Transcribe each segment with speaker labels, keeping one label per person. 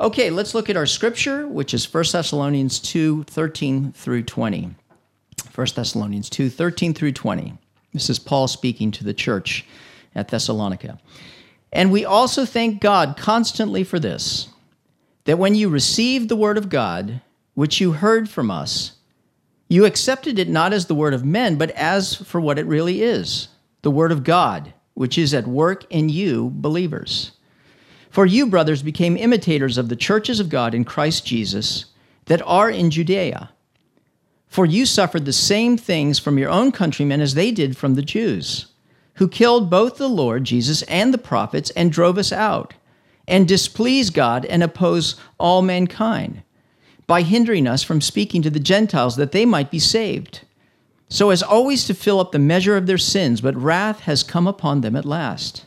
Speaker 1: Okay, let's look at our scripture, which is 1 Thessalonians 2 13 through 20. 1 Thessalonians 2 13 through 20. This is Paul speaking to the church at Thessalonica. And we also thank God constantly for this that when you received the word of God, which you heard from us, you accepted it not as the word of men, but as for what it really is the word of God, which is at work in you, believers. For you, brothers, became imitators of the churches of God in Christ Jesus that are in Judea. For you suffered the same things from your own countrymen as they did from the Jews, who killed both the Lord Jesus and the prophets and drove us out, and displease God and oppose all mankind, by hindering us from speaking to the Gentiles that they might be saved so as always to fill up the measure of their sins, but wrath has come upon them at last.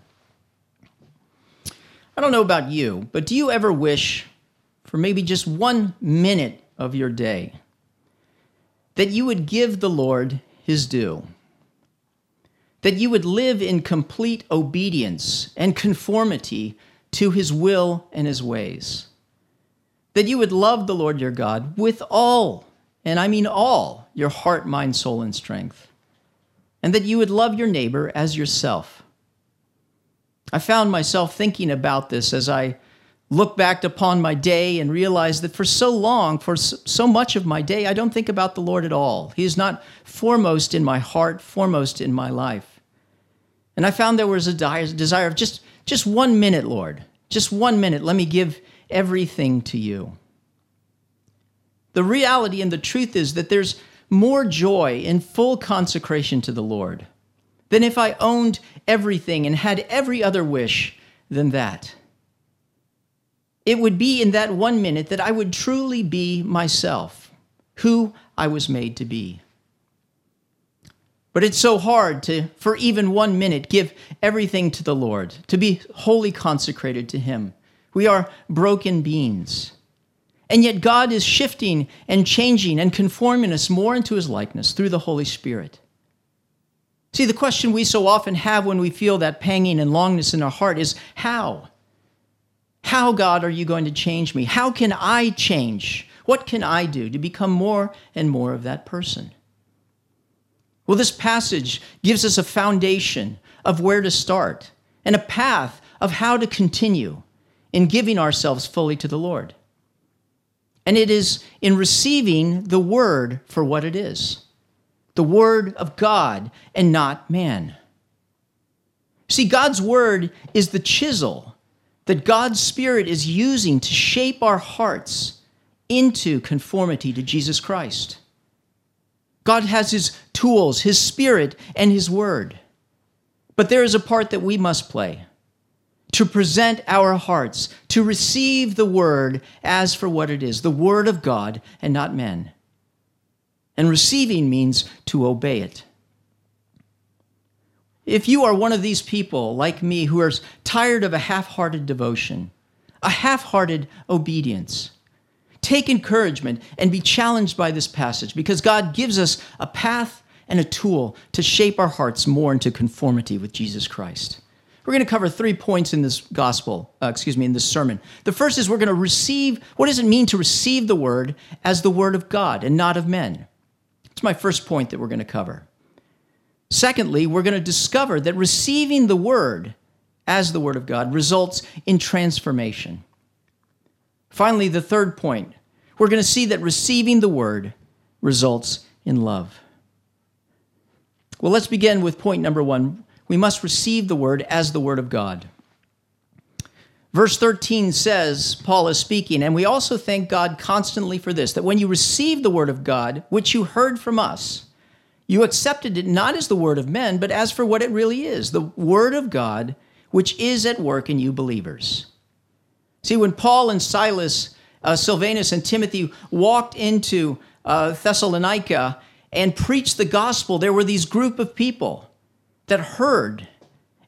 Speaker 1: I don't know about you, but do you ever wish for maybe just one minute of your day that you would give the Lord his due? That you would live in complete obedience and conformity to his will and his ways? That you would love the Lord your God with all, and I mean all, your heart, mind, soul, and strength? and that you would love your neighbor as yourself. I found myself thinking about this as I look back upon my day and realized that for so long, for so much of my day, I don't think about the Lord at all. He is not foremost in my heart, foremost in my life. And I found there was a desire of just, just one minute, Lord, just one minute. Let me give everything to you. The reality and the truth is that there's more joy in full consecration to the Lord than if I owned everything and had every other wish than that. It would be in that one minute that I would truly be myself, who I was made to be. But it's so hard to, for even one minute, give everything to the Lord, to be wholly consecrated to Him. We are broken beings. And yet, God is shifting and changing and conforming us more into his likeness through the Holy Spirit. See, the question we so often have when we feel that panging and longness in our heart is how? How, God, are you going to change me? How can I change? What can I do to become more and more of that person? Well, this passage gives us a foundation of where to start and a path of how to continue in giving ourselves fully to the Lord. And it is in receiving the word for what it is the word of God and not man. See, God's word is the chisel that God's Spirit is using to shape our hearts into conformity to Jesus Christ. God has his tools, his spirit, and his word. But there is a part that we must play to present our hearts, to receive the word as for what it is, the word of God and not men. And receiving means to obey it. If you are one of these people like me who are tired of a half hearted devotion, a half hearted obedience, take encouragement and be challenged by this passage because God gives us a path and a tool to shape our hearts more into conformity with Jesus Christ. We're going to cover three points in this gospel, uh, excuse me, in this sermon. The first is we're going to receive what does it mean to receive the word as the word of God and not of men? It's my first point that we're going to cover. Secondly, we're going to discover that receiving the word as the word of God results in transformation. Finally, the third point, we're going to see that receiving the word results in love. Well, let's begin with point number one we must receive the word as the word of God. Verse 13 says, Paul is speaking, and we also thank God constantly for this that when you received the word of God, which you heard from us, you accepted it not as the word of men, but as for what it really is the word of God, which is at work in you believers. See, when Paul and Silas, uh, Silvanus and Timothy walked into uh, Thessalonica and preached the gospel, there were these group of people that heard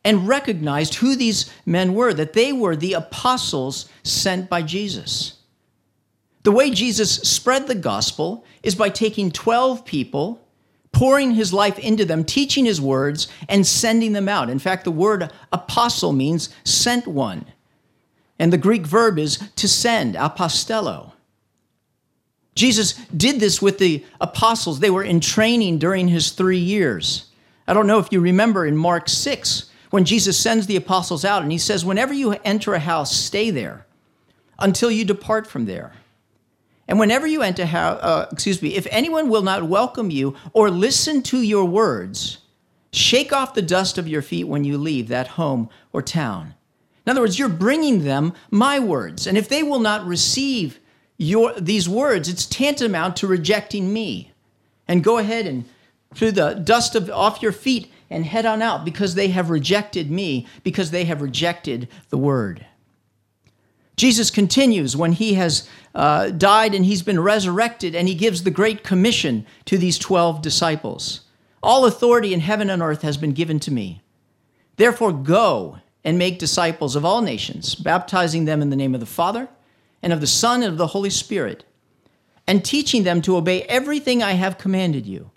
Speaker 1: and recognized who these men were, that they were the apostles sent by Jesus. The way Jesus spread the gospel is by taking 12 people, pouring his life into them, teaching his words, and sending them out. In fact, the word apostle means sent one. And the Greek verb is to send, apostello. Jesus did this with the apostles. They were in training during his three years. I don't know if you remember in Mark 6 when Jesus sends the apostles out and he says, Whenever you enter a house, stay there until you depart from there. And whenever you enter, uh, excuse me, if anyone will not welcome you or listen to your words, shake off the dust of your feet when you leave that home or town. In other words, you're bringing them my words. And if they will not receive your, these words, it's tantamount to rejecting me. And go ahead and through the dust of, off your feet and head on out because they have rejected me, because they have rejected the word. Jesus continues when he has uh, died and he's been resurrected, and he gives the Great Commission to these 12 disciples. All authority in heaven and earth has been given to me. Therefore, go and make disciples of all nations, baptizing them in the name of the Father and of the Son and of the Holy Spirit, and teaching them to obey everything I have commanded you.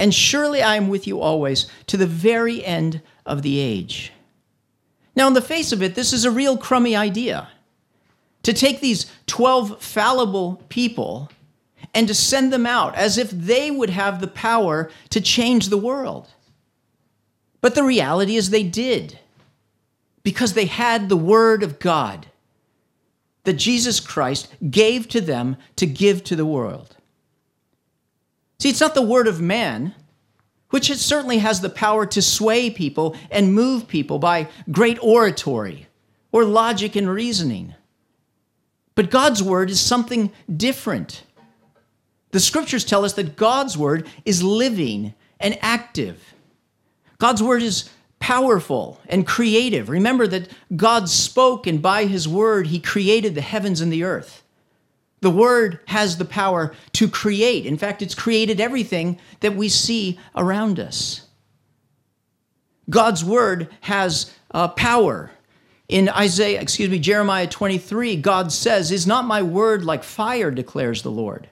Speaker 1: And surely I am with you always to the very end of the age. Now, on the face of it, this is a real crummy idea. To take these 12 fallible people and to send them out as if they would have the power to change the world. But the reality is they did because they had the Word of God that Jesus Christ gave to them to give to the world. See, it's not the Word of man, which certainly has the power to sway people and move people by great oratory or logic and reasoning. But God's Word is something different. The scriptures tell us that God's Word is living and active. God's Word is powerful and creative. Remember that God spoke, and by his word, he created the heavens and the earth. The word has the power to create. In fact, it's created everything that we see around us. God's word has uh, power. In Isaiah, excuse me, Jeremiah 23, God says, Is not my word like fire, declares the Lord,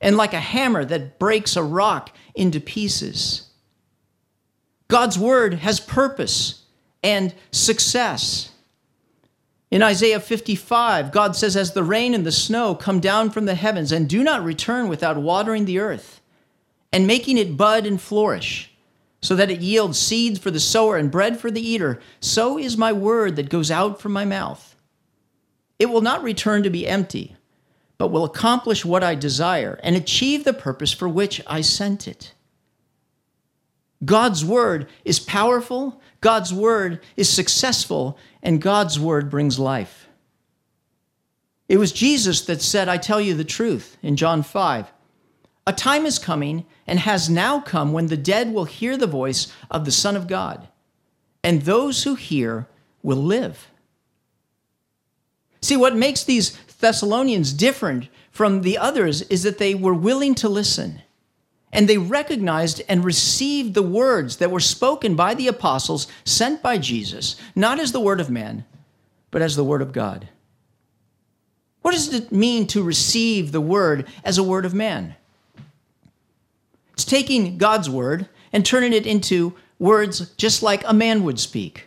Speaker 1: and like a hammer that breaks a rock into pieces? God's word has purpose and success. In Isaiah 55, God says, As the rain and the snow come down from the heavens and do not return without watering the earth and making it bud and flourish, so that it yields seeds for the sower and bread for the eater, so is my word that goes out from my mouth. It will not return to be empty, but will accomplish what I desire and achieve the purpose for which I sent it. God's word is powerful, God's word is successful, and God's word brings life. It was Jesus that said, I tell you the truth, in John 5. A time is coming and has now come when the dead will hear the voice of the Son of God, and those who hear will live. See, what makes these Thessalonians different from the others is that they were willing to listen and they recognized and received the words that were spoken by the apostles sent by Jesus, not as the word of man, but as the word of God. What does it mean to receive the word as a word of man? It's taking God's word and turning it into words just like a man would speak.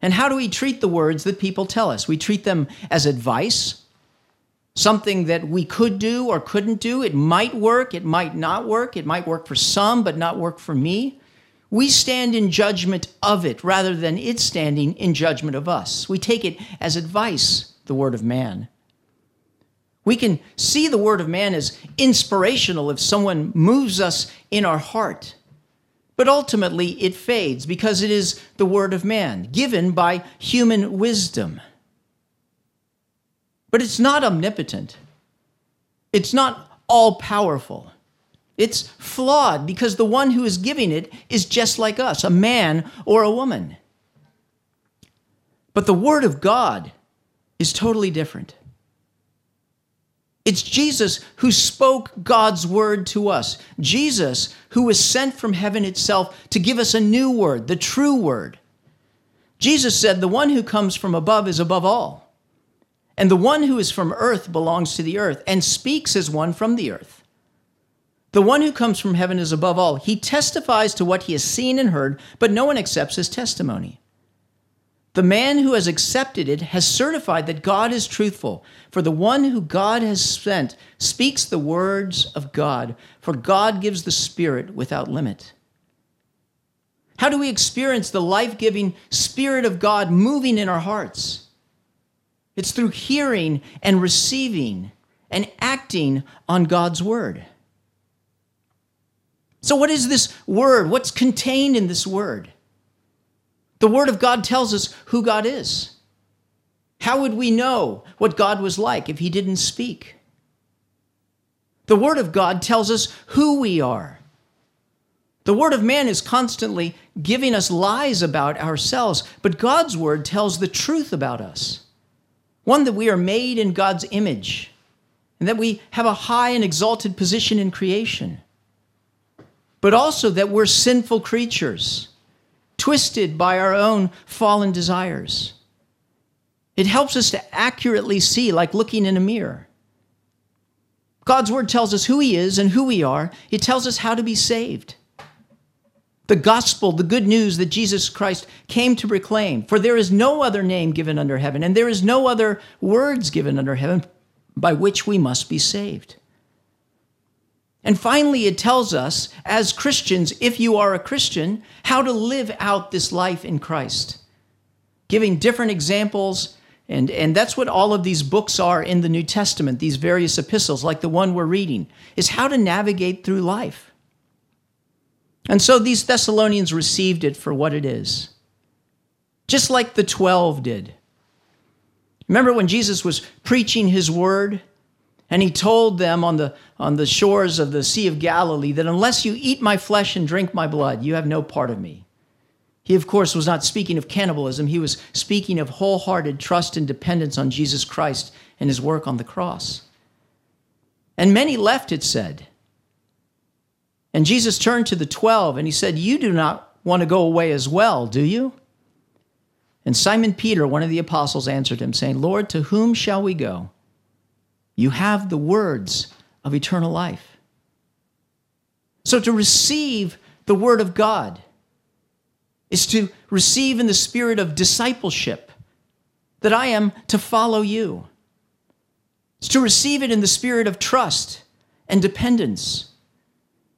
Speaker 1: And how do we treat the words that people tell us? We treat them as advice, something that we could do or couldn't do. It might work, it might not work, it might work for some, but not work for me. We stand in judgment of it rather than it standing in judgment of us. We take it as advice, the word of man. We can see the word of man as inspirational if someone moves us in our heart. But ultimately, it fades because it is the word of man, given by human wisdom. But it's not omnipotent, it's not all powerful. It's flawed because the one who is giving it is just like us, a man or a woman. But the Word of God is totally different. It's Jesus who spoke God's word to us. Jesus who was sent from heaven itself to give us a new word, the true word. Jesus said, The one who comes from above is above all. And the one who is from earth belongs to the earth and speaks as one from the earth. The one who comes from heaven is above all. He testifies to what he has seen and heard, but no one accepts his testimony. The man who has accepted it has certified that God is truthful, for the one who God has sent speaks the words of God, for God gives the Spirit without limit. How do we experience the life giving Spirit of God moving in our hearts? It's through hearing and receiving and acting on God's Word. So, what is this Word? What's contained in this Word? The Word of God tells us who God is. How would we know what God was like if He didn't speak? The Word of God tells us who we are. The Word of man is constantly giving us lies about ourselves, but God's Word tells the truth about us. One, that we are made in God's image, and that we have a high and exalted position in creation, but also that we're sinful creatures twisted by our own fallen desires. It helps us to accurately see, like looking in a mirror. God's word tells us who He is and who we are, it tells us how to be saved. The gospel, the good news that Jesus Christ came to proclaim. For there is no other name given under heaven, and there is no other words given under heaven by which we must be saved. And finally, it tells us, as Christians, if you are a Christian, how to live out this life in Christ, giving different examples. And, and that's what all of these books are in the New Testament, these various epistles, like the one we're reading, is how to navigate through life. And so these Thessalonians received it for what it is, just like the 12 did. Remember when Jesus was preaching his word? And he told them on the, on the shores of the Sea of Galilee that unless you eat my flesh and drink my blood, you have no part of me. He, of course, was not speaking of cannibalism. He was speaking of wholehearted trust and dependence on Jesus Christ and his work on the cross. And many left, it said. And Jesus turned to the 12 and he said, You do not want to go away as well, do you? And Simon Peter, one of the apostles, answered him, saying, Lord, to whom shall we go? You have the words of eternal life. So to receive the word of God is to receive in the spirit of discipleship that I am to follow you. It's to receive it in the spirit of trust and dependence,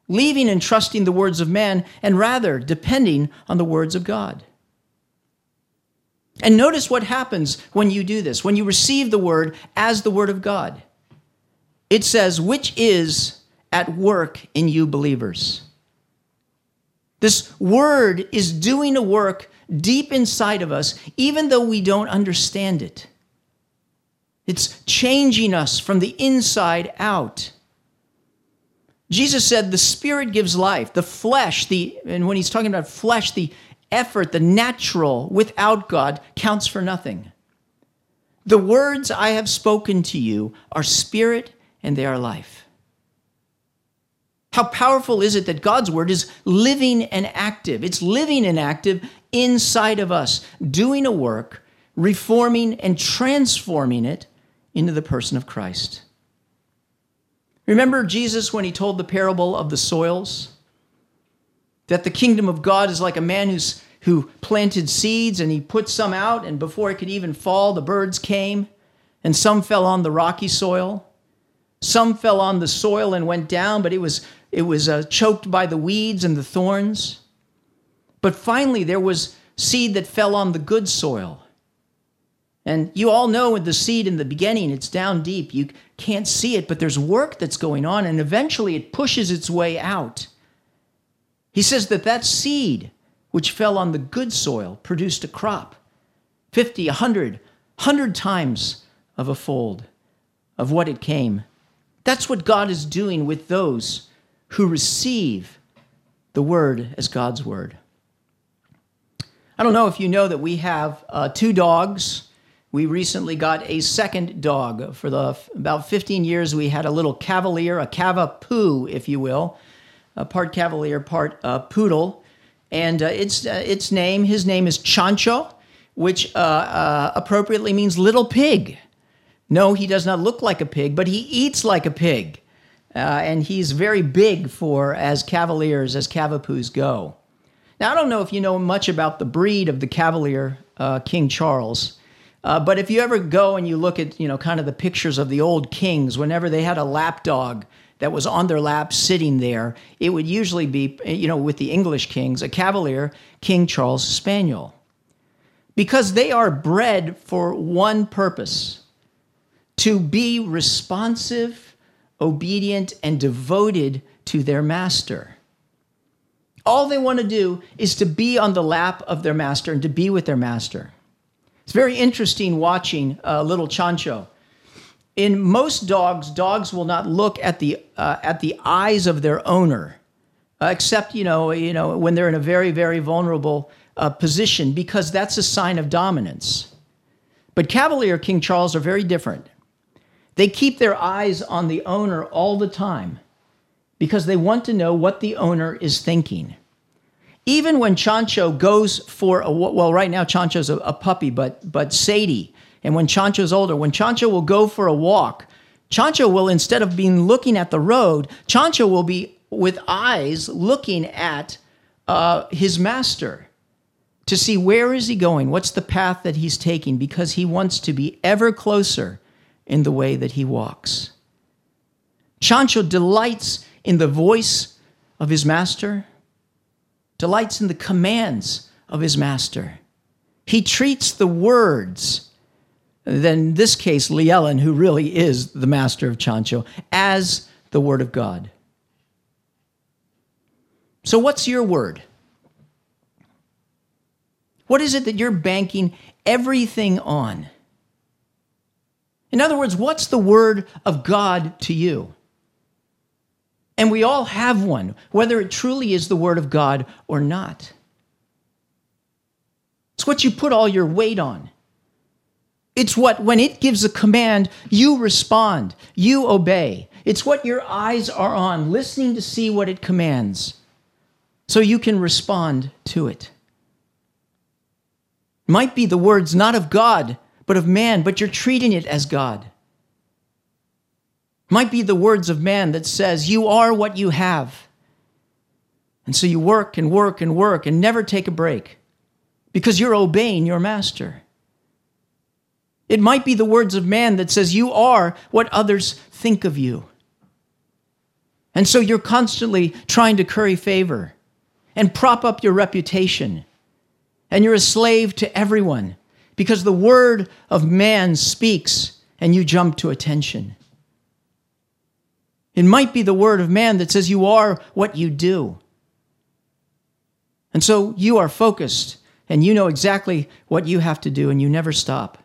Speaker 1: leaving and trusting the words of man and rather depending on the words of God. And notice what happens when you do this, when you receive the word as the word of God. It says, which is at work in you believers. This word is doing a work deep inside of us, even though we don't understand it. It's changing us from the inside out. Jesus said the spirit gives life, the flesh, the and when he's talking about flesh, the effort, the natural without God counts for nothing. The words I have spoken to you are spirit and they are life. How powerful is it that God's word is living and active? It's living and active inside of us, doing a work, reforming and transforming it into the person of Christ. Remember Jesus when he told the parable of the soils? That the kingdom of God is like a man who's who planted seeds and he put some out, and before it could even fall, the birds came, and some fell on the rocky soil. Some fell on the soil and went down, but it was, it was uh, choked by the weeds and the thorns. But finally, there was seed that fell on the good soil. And you all know with the seed in the beginning, it's down deep. You can't see it, but there's work that's going on, and eventually it pushes its way out. He says that that seed which fell on the good soil, produced a crop 50, 100, 100 times of a fold of what it came. That's what God is doing with those who receive the word as God's word. I don't know if you know that we have uh, two dogs. We recently got a second dog. For the about 15 years, we had a little Cavalier, a Cavapoo, if you will, a part Cavalier, part uh, poodle, and uh, its uh, its name, his name is Chancho, which uh, uh, appropriately means little pig. No, he does not look like a pig, but he eats like a pig. Uh, and he's very big for as cavaliers, as cavapoos go. Now, I don't know if you know much about the breed of the cavalier King Charles, uh, but if you ever go and you look at, you know, kind of the pictures of the old kings, whenever they had a lapdog that was on their lap sitting there, it would usually be, you know, with the English kings, a cavalier King Charles Spaniel. Because they are bred for one purpose to be responsive, obedient, and devoted to their master. All they want to do is to be on the lap of their master and to be with their master. It's very interesting watching uh, little Chancho. In most dogs, dogs will not look at the uh, at the eyes of their owner, uh, except you know you know when they're in a very very vulnerable uh, position because that's a sign of dominance. But Cavalier King Charles are very different. They keep their eyes on the owner all the time because they want to know what the owner is thinking. Even when Chancho goes for a well, right now Chancho's a, a puppy, but but Sadie, and when Chancho's older, when Chancho will go for a walk, Chancho will instead of being looking at the road, Chancho will be with eyes looking at uh, his master to see where is he going, what's the path that he's taking, because he wants to be ever closer in the way that he walks. Chancho delights in the voice of his master, delights in the commands of his master. He treats the words, then this case, Llewellyn, who really is the master of Chancho, as the word of God. So, what's your word? What is it that you're banking everything on? In other words, what's the word of God to you? And we all have one, whether it truly is the word of God or not. It's what you put all your weight on. It's what, when it gives a command, you respond, you obey. It's what your eyes are on, listening to see what it commands, so you can respond to it. Might be the words not of God, but of man, but you're treating it as God. Might be the words of man that says, You are what you have. And so you work and work and work and never take a break because you're obeying your master. It might be the words of man that says, You are what others think of you. And so you're constantly trying to curry favor and prop up your reputation. And you're a slave to everyone because the word of man speaks and you jump to attention. It might be the word of man that says you are what you do. And so you are focused and you know exactly what you have to do and you never stop.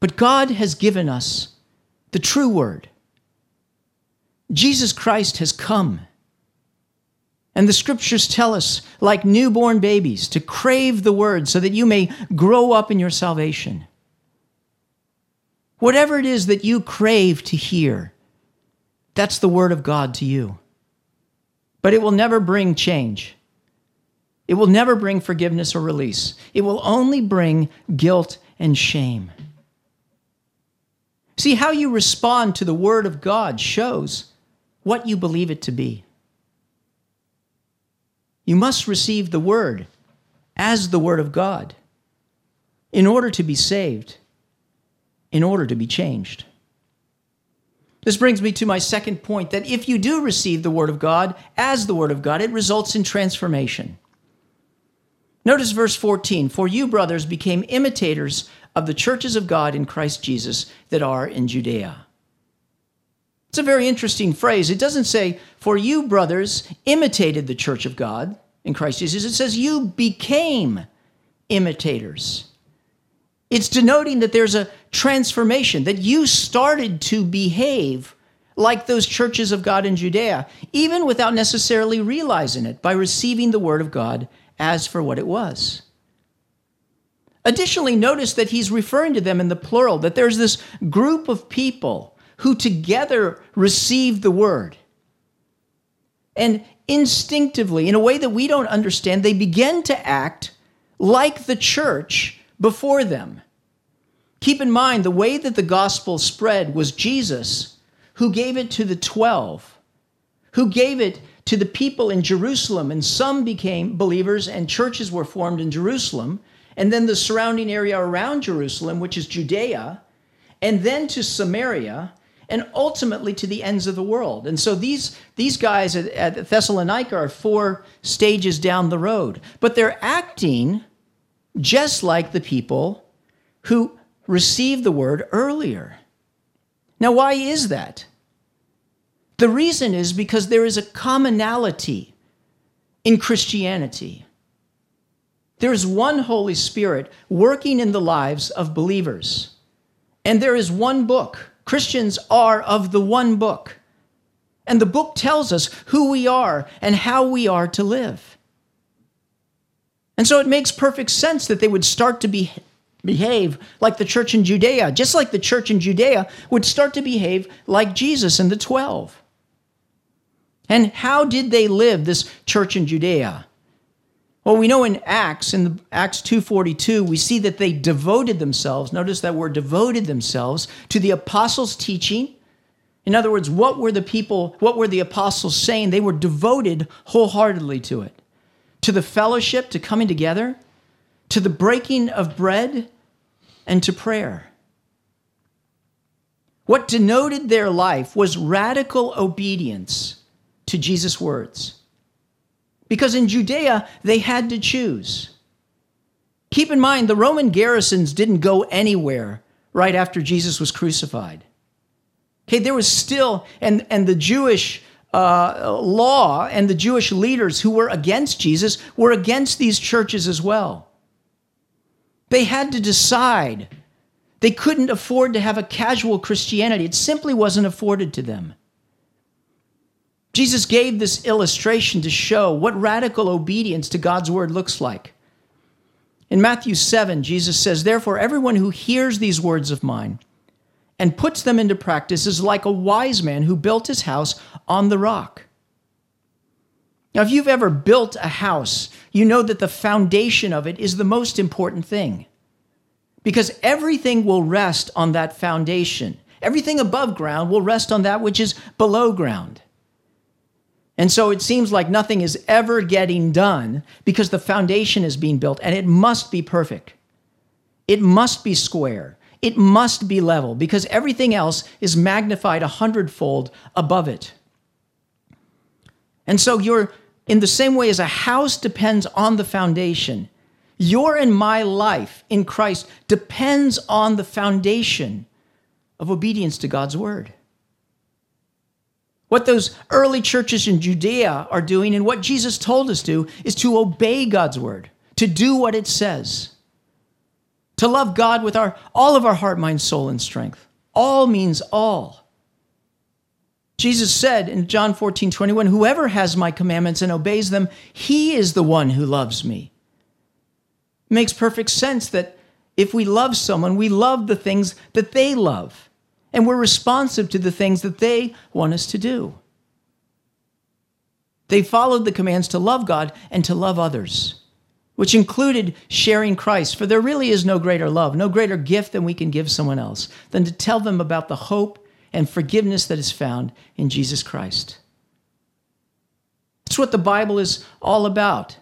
Speaker 1: But God has given us the true word. Jesus Christ has come and the scriptures tell us, like newborn babies, to crave the word so that you may grow up in your salvation. Whatever it is that you crave to hear, that's the word of God to you. But it will never bring change. It will never bring forgiveness or release. It will only bring guilt and shame. See, how you respond to the word of God shows what you believe it to be. You must receive the Word as the Word of God in order to be saved, in order to be changed. This brings me to my second point that if you do receive the Word of God as the Word of God, it results in transformation. Notice verse 14 For you, brothers, became imitators of the churches of God in Christ Jesus that are in Judea. It's a very interesting phrase. It doesn't say, For you, brothers, imitated the church of God in Christ Jesus. It says, You became imitators. It's denoting that there's a transformation, that you started to behave like those churches of God in Judea, even without necessarily realizing it by receiving the word of God as for what it was. Additionally, notice that he's referring to them in the plural, that there's this group of people who together received the word. And instinctively, in a way that we don't understand, they begin to act like the church before them. Keep in mind, the way that the gospel spread was Jesus who gave it to the 12, who gave it to the people in Jerusalem, and some became believers, and churches were formed in Jerusalem, and then the surrounding area around Jerusalem, which is Judea, and then to Samaria, and ultimately to the ends of the world. And so these, these guys at, at Thessalonica are four stages down the road, but they're acting just like the people who received the word earlier. Now, why is that? The reason is because there is a commonality in Christianity. There is one Holy Spirit working in the lives of believers. And there is one book. Christians are of the one book. And the book tells us who we are and how we are to live. And so it makes perfect sense that they would start to be behave like the church in Judea, just like the church in Judea would start to behave like Jesus and the 12. And how did they live this church in Judea? Well, we know in Acts, in the, Acts 2:42, we see that they devoted themselves. Notice that word devoted themselves to the apostles' teaching. In other words, what were the people, what were the apostles saying? They were devoted wholeheartedly to it. To the fellowship, to coming together, to the breaking of bread, and to prayer. What denoted their life was radical obedience to Jesus' words. Because in Judea, they had to choose. Keep in mind, the Roman garrisons didn't go anywhere right after Jesus was crucified. Okay, there was still, and, and the Jewish uh, law and the Jewish leaders who were against Jesus were against these churches as well. They had to decide. They couldn't afford to have a casual Christianity, it simply wasn't afforded to them. Jesus gave this illustration to show what radical obedience to God's word looks like. In Matthew 7, Jesus says, Therefore, everyone who hears these words of mine and puts them into practice is like a wise man who built his house on the rock. Now, if you've ever built a house, you know that the foundation of it is the most important thing. Because everything will rest on that foundation. Everything above ground will rest on that which is below ground. And so it seems like nothing is ever getting done because the foundation is being built and it must be perfect. It must be square. It must be level because everything else is magnified a hundredfold above it. And so you're in the same way as a house depends on the foundation, your and my life in Christ depends on the foundation of obedience to God's word. What those early churches in Judea are doing and what Jesus told us to is to obey God's word, to do what it says, to love God with our, all of our heart, mind, soul, and strength. All means all. Jesus said in John 14, 21, Whoever has my commandments and obeys them, he is the one who loves me. It makes perfect sense that if we love someone, we love the things that they love, and we're responsive to the things that they want us to do. They followed the commands to love God and to love others, which included sharing Christ. For there really is no greater love, no greater gift than we can give someone else than to tell them about the hope and forgiveness that is found in Jesus Christ. It's what the Bible is all about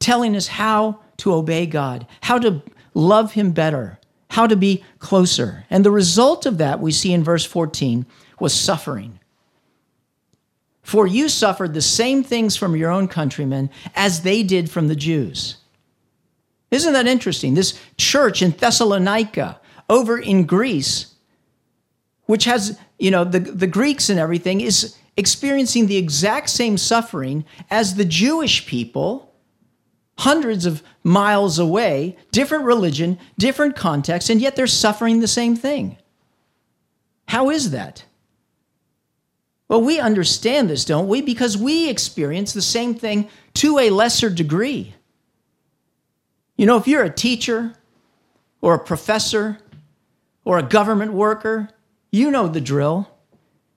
Speaker 1: telling us how to obey God, how to love Him better, how to be closer. And the result of that we see in verse 14 was suffering. For you suffered the same things from your own countrymen as they did from the Jews. Isn't that interesting? This church in Thessalonica over in Greece which has, you know, the, the Greeks and everything, is experiencing the exact same suffering as the Jewish people, hundreds of miles away, different religion, different context, and yet they're suffering the same thing. How is that? Well, we understand this, don't we? Because we experience the same thing to a lesser degree. You know, if you're a teacher or a professor or a government worker, you know the drill.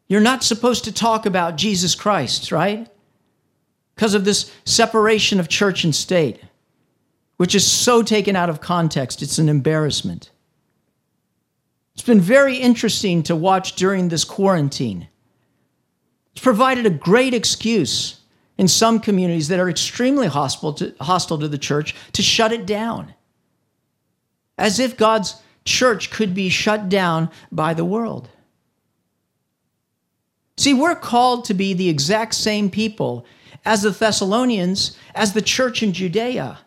Speaker 1: You're not supposed to talk about Jesus Christ, right? Because of this separation of church and state, which is so taken out of context, it's an embarrassment. It's been very interesting to watch during this quarantine. It's provided a great excuse in some communities that are extremely hostile to, hostile to the church to shut it down. As if God's church could be shut down by the world. See, we're called to be the exact same people as the Thessalonians, as the church in Judea,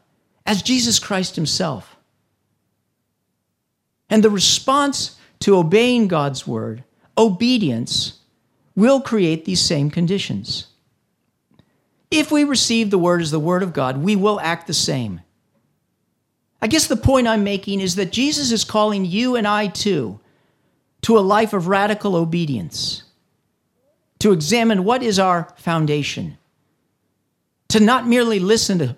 Speaker 1: as Jesus Christ himself. And the response to obeying God's word, obedience, will create these same conditions. If we receive the word as the word of God, we will act the same. I guess the point I'm making is that Jesus is calling you and I too to a life of radical obedience to examine what is our foundation, to not merely listen to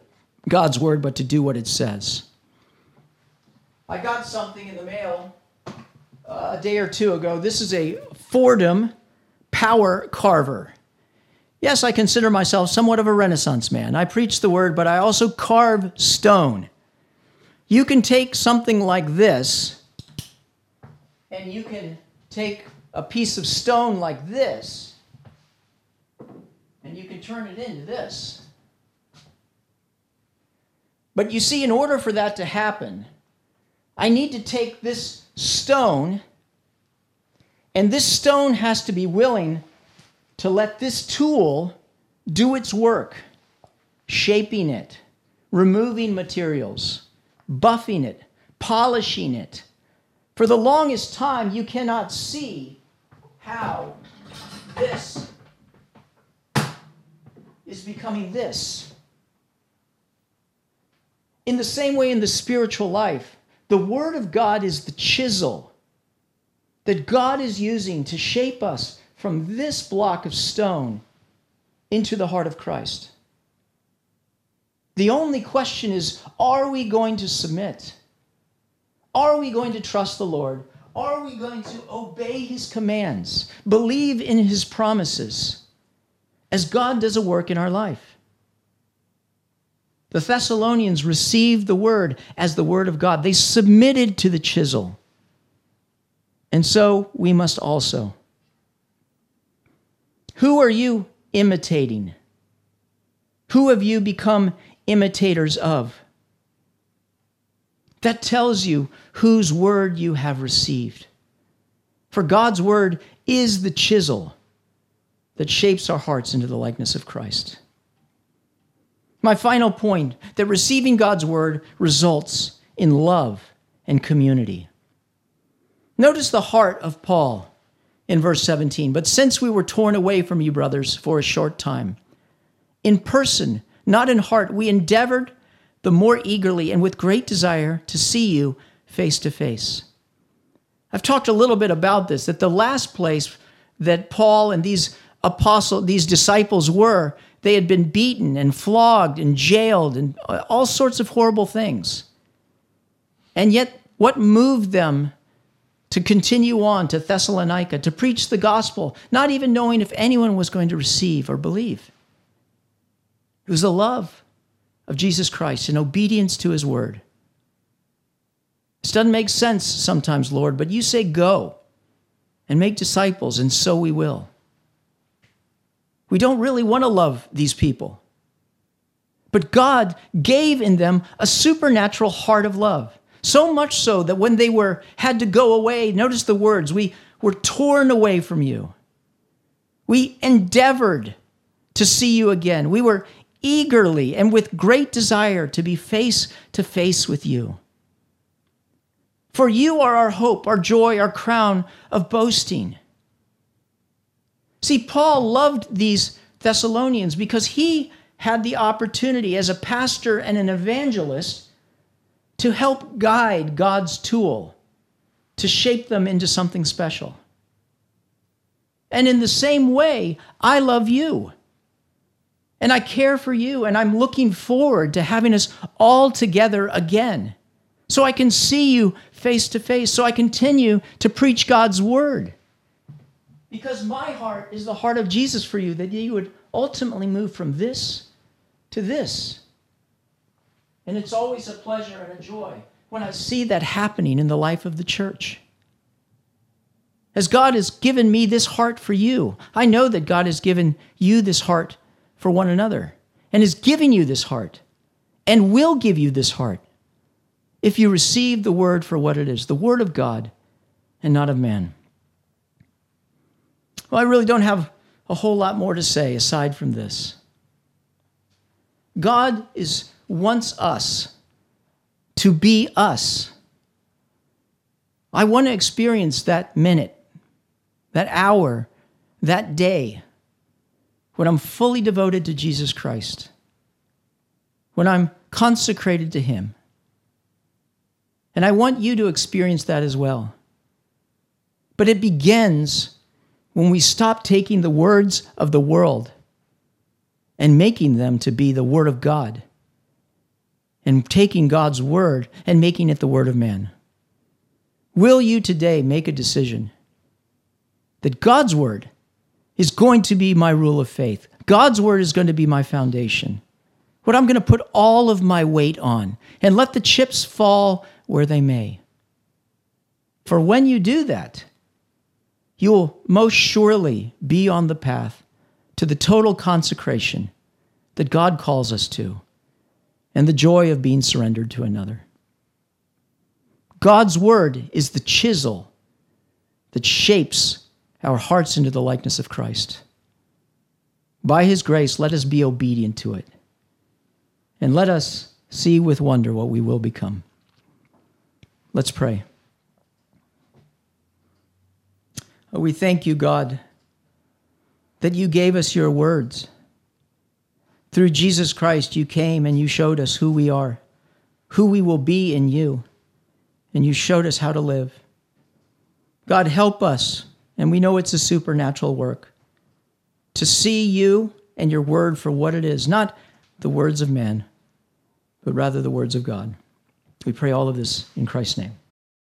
Speaker 1: God's word, but to do what it says. I got something in the mail uh, a day or two ago. This is a Foredom power carver. Yes, I consider myself somewhat of a Renaissance man. I preach the word, but I also carve stone. You can take something like this, and you can take a piece of stone like this, and you can turn it into this. But you see, in order for that to happen, I need to take this stone, and this stone has to be willing to let this tool do its work, shaping it, removing materials, buffing it, polishing it. For the longest time, you cannot see how this is becoming this. In the same way, in the spiritual life, the Word of God is the chisel that God is using to shape us from this block of stone into the heart of Christ. The only question is are we going to submit? Are we going to trust the Lord? Are we going to obey his commands, believe in his promises? as God does a work in our life. The Thessalonians received the word as the word of God, they submitted to the chisel. And so we must also. Who are you imitating? Who have you become imitators of? That tells you whose word you have received. For God's word is the chisel that shapes our hearts into the likeness of Christ. My final point that receiving God's word results in love and community. Notice the heart of Paul in verse 17. But since we were torn away from you, brothers, for a short time, in person, not in heart, we endeavored the more eagerly and with great desire to see you face to face. I've talked a little bit about this, that the last place that Paul and these apostle, these disciples were. They had been beaten and flogged and jailed and all sorts of horrible things. And yet, what moved them to continue on to Thessalonica, to preach the gospel, not even knowing if anyone was going to receive or believe? It was the love of Jesus Christ and obedience to his word. This doesn't make sense sometimes, Lord, but you say go and make disciples, and so we will. We don't really want to love these people. But God gave in them a supernatural heart of love. So much so that when they were had to go away, notice the words, we were torn away from you. We endeavored to see you again. We were eagerly and with great desire to be face to face with you. For you are our hope, our joy, our crown of boasting. See, Paul loved these Thessalonians because he had the opportunity as a pastor and an evangelist to help guide God's tool to shape them into something special. And in the same way, I love you. And I care for you, and I'm looking forward to having us all together again so I can see you face to face. So I continue to preach God's word. Because my heart is the heart of Jesus for you, that you would ultimately move from this to this. And it's always a pleasure and a joy when I see that happening in the life of the church. As God has given me this heart for you, I know that God has given you this heart for one another and is giving you this heart and will give you this heart if you receive the word for what it is the word of God and not of man. Well, I really don't have a whole lot more to say aside from this. God is wants us to be us. I want to experience that minute, that hour, that day when I'm fully devoted to Jesus Christ, when I'm consecrated to Him. And I want you to experience that as well. But it begins when we stop taking the words of the world and making them to be the Word of God, and taking God's Word and making it the Word of man. Will you today make a decision that God's Word is going to be my rule of faith? God's Word is going to be my foundation. What I'm going to put all of my weight on and let the chips fall where they may. For when you do that, you will most surely be on the path to the total consecration that God calls us to and the joy of being surrendered to another. God's word is the chisel that shapes our hearts into the likeness of Christ. By his grace, let us be obedient to it. And let us see with wonder what we will become. Let's pray. Oh, we thank you, God, that you gave us your words. Through Jesus Christ, you came and you showed us who we are, who we will be in you, and you showed us how to live. God, help us, and we know it's a supernatural work, to see you and your word for what it is, not the words of man, but rather the words of God. We pray all of this in Christ's name.